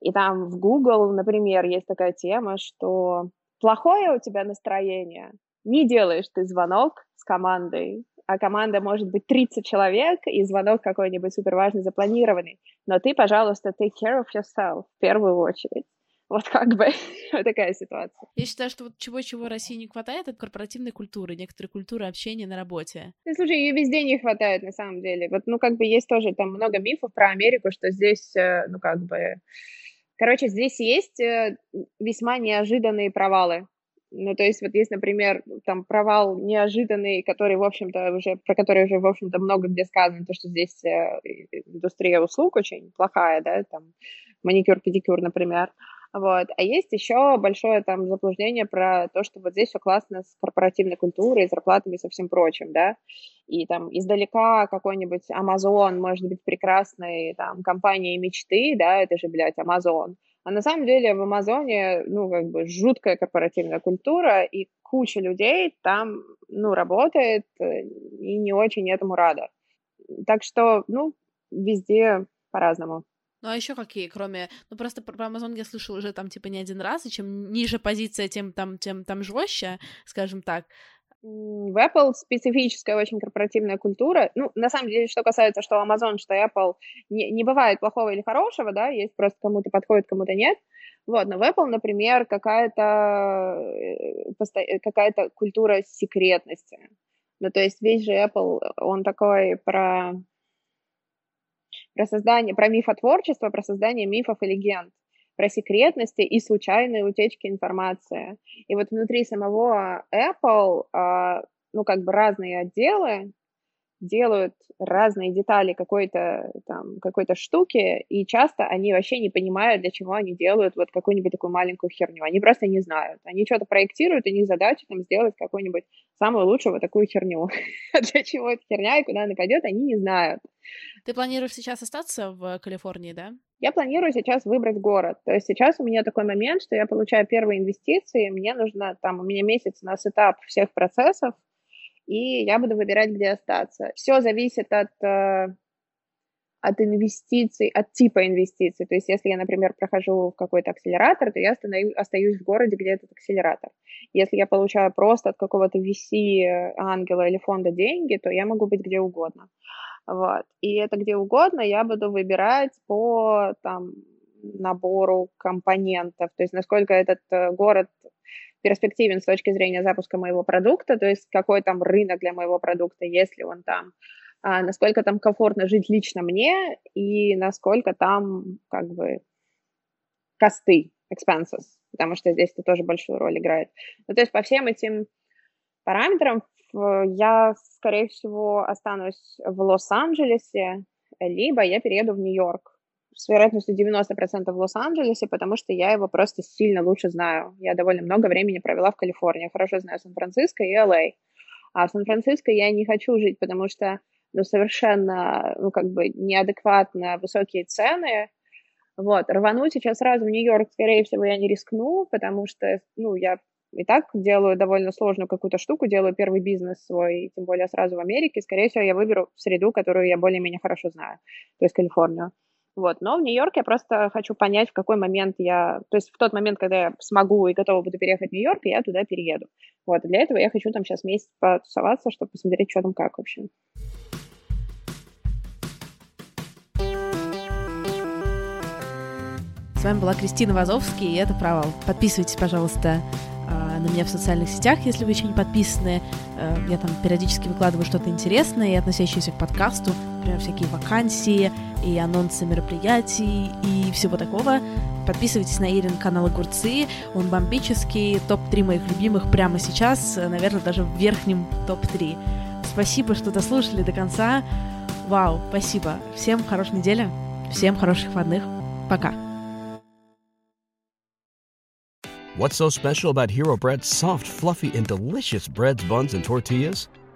И там в Google, например, есть такая тема, что плохое у тебя настроение, не делаешь ты звонок с командой, а команда может быть 30 человек, и звонок какой-нибудь суперважный запланированный. Но ты, пожалуйста, take care of yourself в первую очередь. Вот как бы такая ситуация. Я считаю, что вот чего-чего России не хватает, это корпоративной культуры, некоторой культуры общения на работе. Ну, слушай, ее везде не хватает, на самом деле. Вот, ну, как бы есть тоже там много мифов про Америку, что здесь, э, ну, как бы... Короче, здесь есть э, весьма неожиданные провалы. Ну, то есть вот есть, например, там провал неожиданный, который, в общем-то, уже, про который уже, в общем-то, много где сказано, то, что здесь э, индустрия услуг очень плохая, да, там маникюр, педикюр, например. Вот. А есть еще большое там заблуждение про то, что вот здесь все классно с корпоративной культурой, зарплатами и со всем прочим, да. И там издалека какой-нибудь Amazon может быть прекрасной там компанией мечты, да, это же, блядь, Amazon. А на самом деле в Амазоне, ну, как бы жуткая корпоративная культура, и куча людей там, ну, работает э, и не очень этому рада. Так что, ну, везде по-разному. Ну, а еще какие, кроме... Ну, просто про Amazon я слышала уже там, типа, не один раз, и чем ниже позиция, тем там, тем там жестче, скажем так. В Apple специфическая очень корпоративная культура. Ну, на самом деле, что касается что Amazon, что Apple, не, не бывает плохого или хорошего, да, есть просто кому-то подходит, кому-то нет. Вот, но в Apple, например, какая-то э, какая-то культура секретности. Ну, то есть весь же Apple, он такой про про создание, про мифотворчество, про создание мифов и легенд, про секретности и случайные утечки информации. И вот внутри самого Apple, а, ну, как бы разные отделы, делают разные детали какой-то там какой-то штуки, и часто они вообще не понимают, для чего они делают вот какую-нибудь такую маленькую херню. Они просто не знают. Они что-то проектируют, и у них задача там сделать какую-нибудь самую лучшую вот такую херню. для чего эта херня и куда она пойдет, они не знают. Ты планируешь сейчас остаться в Калифорнии, да? Я планирую сейчас выбрать город. То есть сейчас у меня такой момент, что я получаю первые инвестиции, мне нужно там, у меня месяц на сетап всех процессов, и я буду выбирать, где остаться. Все зависит от, э, от инвестиций, от типа инвестиций. То есть если я, например, прохожу в какой-то акселератор, то я остаюсь в городе, где этот акселератор. Если я получаю просто от какого-то VC, ангела или фонда деньги, то я могу быть где угодно. Вот. И это где угодно я буду выбирать по там, набору компонентов, то есть насколько этот э, город перспективен с точки зрения запуска моего продукта, то есть какой там рынок для моего продукта, если он там, а, насколько там комфортно жить лично мне и насколько там как бы косты, expenses, потому что здесь это тоже большую роль играет. Ну, то есть по всем этим параметрам я, скорее всего, останусь в Лос-Анджелесе, либо я перееду в Нью-Йорк с вероятностью 90% в Лос-Анджелесе, потому что я его просто сильно лучше знаю. Я довольно много времени провела в Калифорнии, хорошо знаю Сан-Франциско и Л.А. А в Сан-Франциско я не хочу жить, потому что ну, совершенно, ну, как бы неадекватно высокие цены. Вот, рвануть сейчас сразу в Нью-Йорк, скорее всего, я не рискну, потому что, ну, я и так делаю довольно сложную какую-то штуку, делаю первый бизнес свой, тем более сразу в Америке, скорее всего, я выберу среду, которую я более-менее хорошо знаю, то есть Калифорнию. Вот. Но в Нью-Йорк я просто хочу понять, в какой момент я... То есть в тот момент, когда я смогу и готова буду переехать в Нью-Йорк, я туда перееду. Вот. И для этого я хочу там сейчас месяц потусоваться, чтобы посмотреть, что там как вообще. С вами была Кристина Вазовский, и это «Провал». Подписывайтесь, пожалуйста, а, на меня в социальных сетях, если вы еще не подписаны. Э, я там периодически выкладываю что-то интересное и относящееся к подкасту, например, всякие вакансии и анонсы мероприятий и всего такого. Подписывайтесь на Ирин канал Огурцы, он бомбический, топ-3 моих любимых прямо сейчас, наверное, даже в верхнем топ-3. Спасибо, что дослушали до конца. Вау, спасибо. Всем хорошей недели, всем хороших выходных. Пока. What's so special about Hero Bread's soft, fluffy, and delicious breads, buns, and tortillas?